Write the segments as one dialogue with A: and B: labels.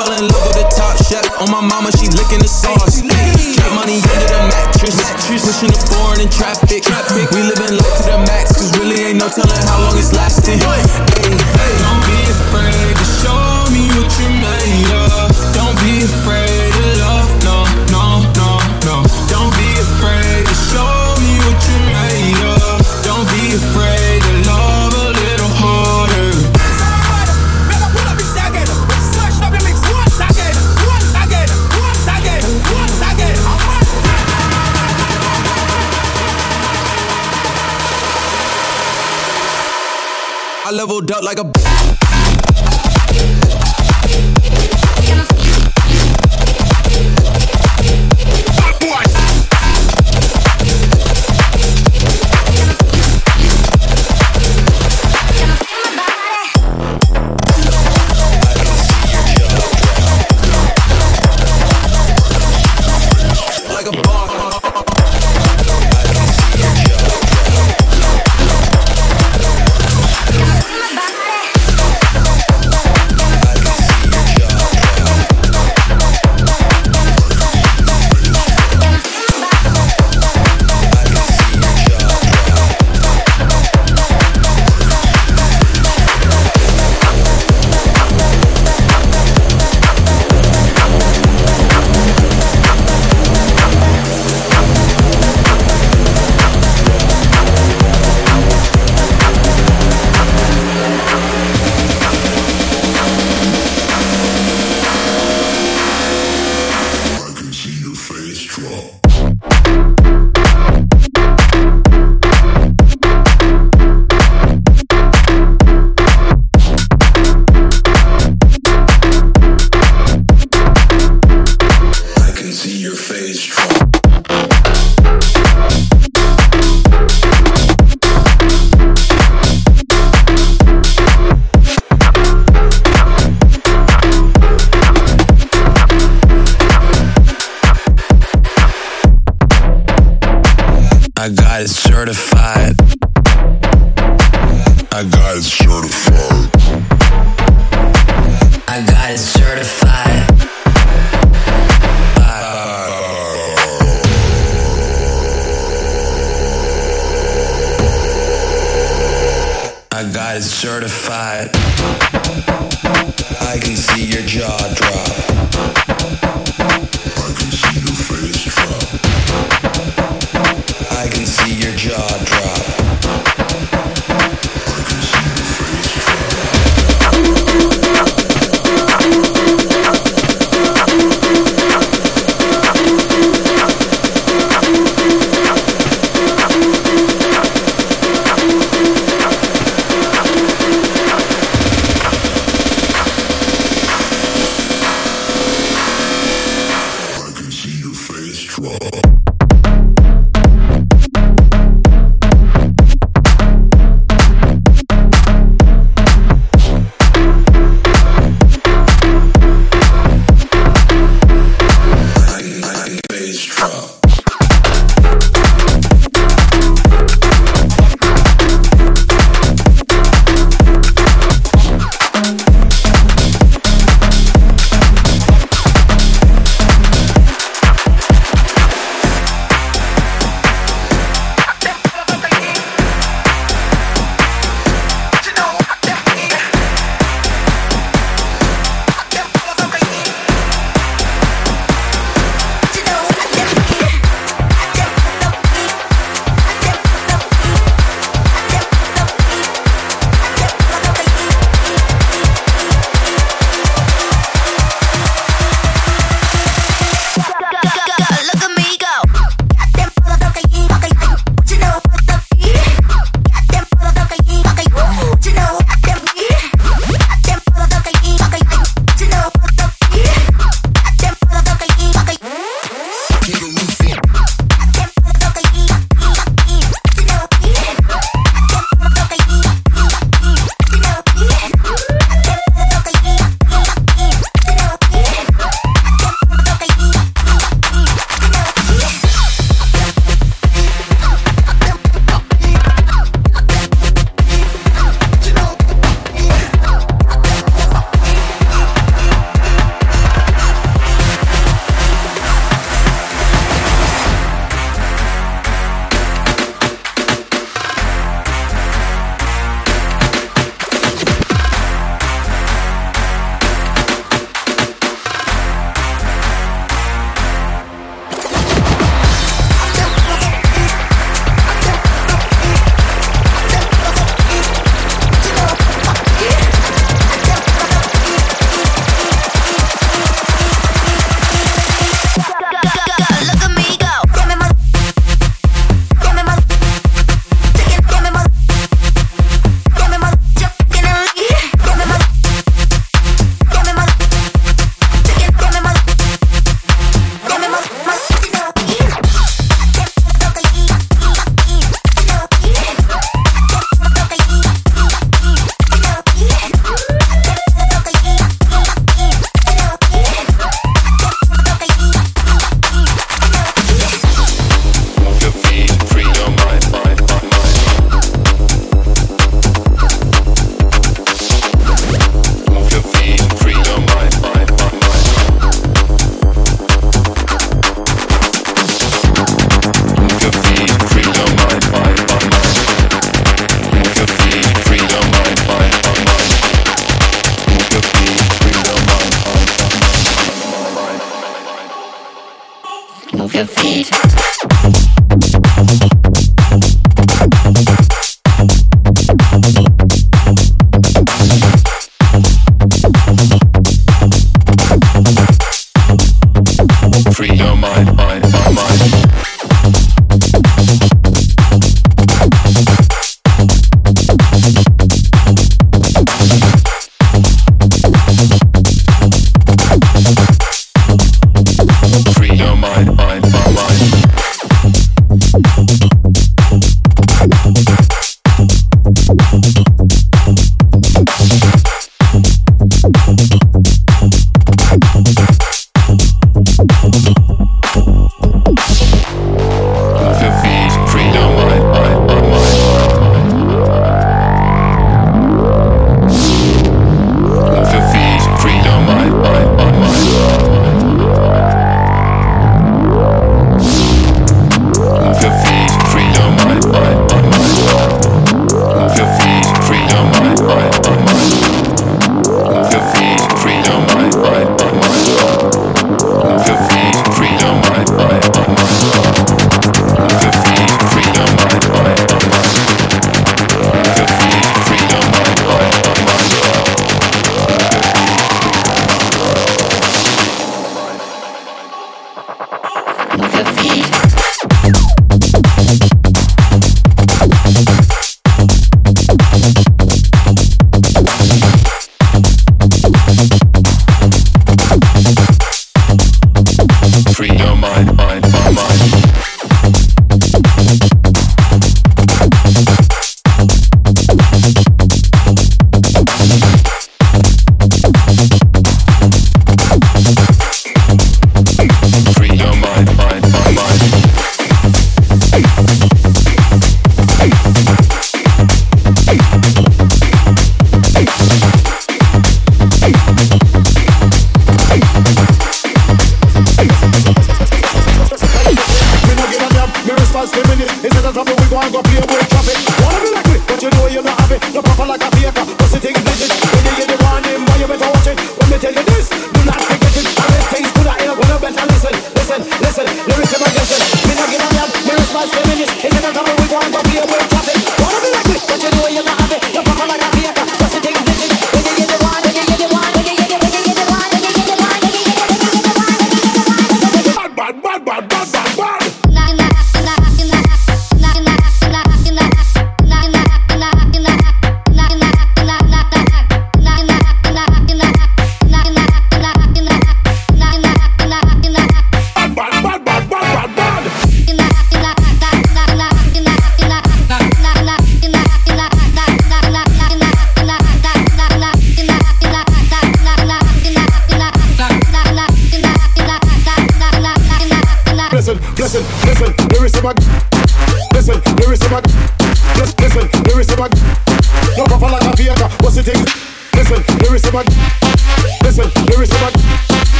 A: fell in love with the top chef. On my mama, she licking the sauce. Get money under the mattress. Pushing the foreign in traffic. We living life to the max, cause really ain't no telling how long it's lasting. Hey, hey. Don't be afraid to show me what you're made of. Don't be afraid leveled up like a.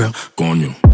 B: On
C: coño.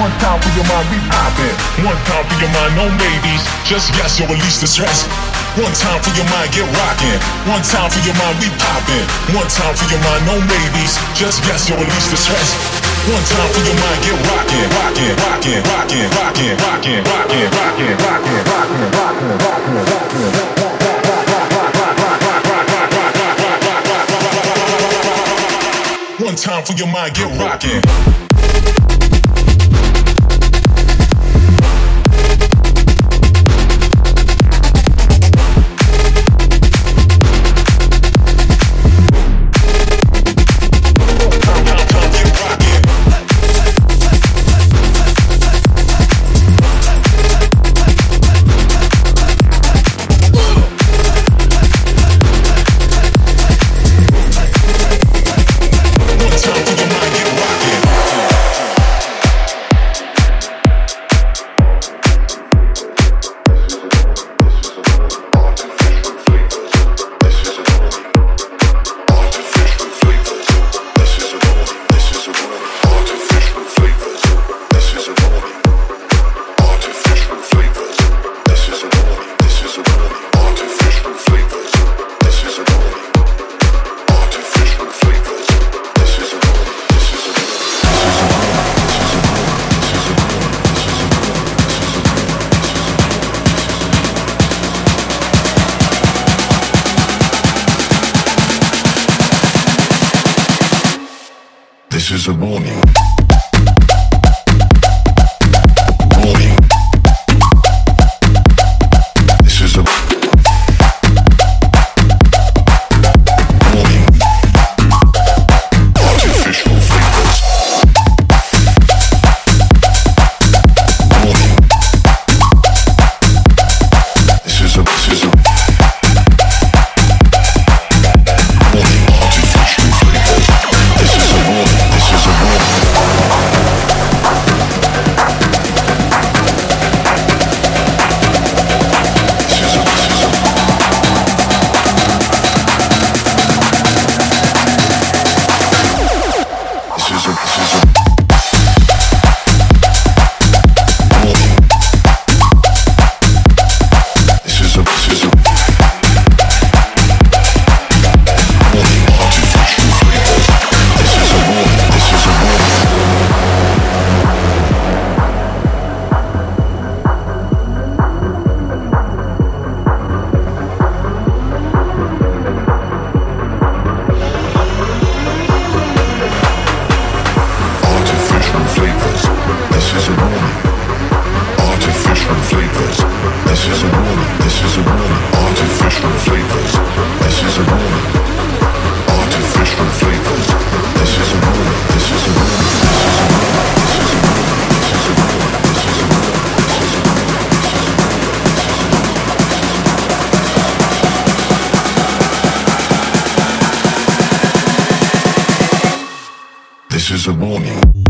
C: One time for your mind, we poppin'. One time for your mind, no babies. Just yes, you'll release the stress. One time for your mind, get rockin'. One time for your mind, we poppin'. One time for your mind, no babies. Just yes, you'll release the stress. One time for your mind, get rockin', rockin', rockin', rockin', rockin', rockin', rockin', rockin', rockin', rockin', rockin', rockin', rockin', rockin'. One time for your mind, get rockin'. This is a warning. is a warning.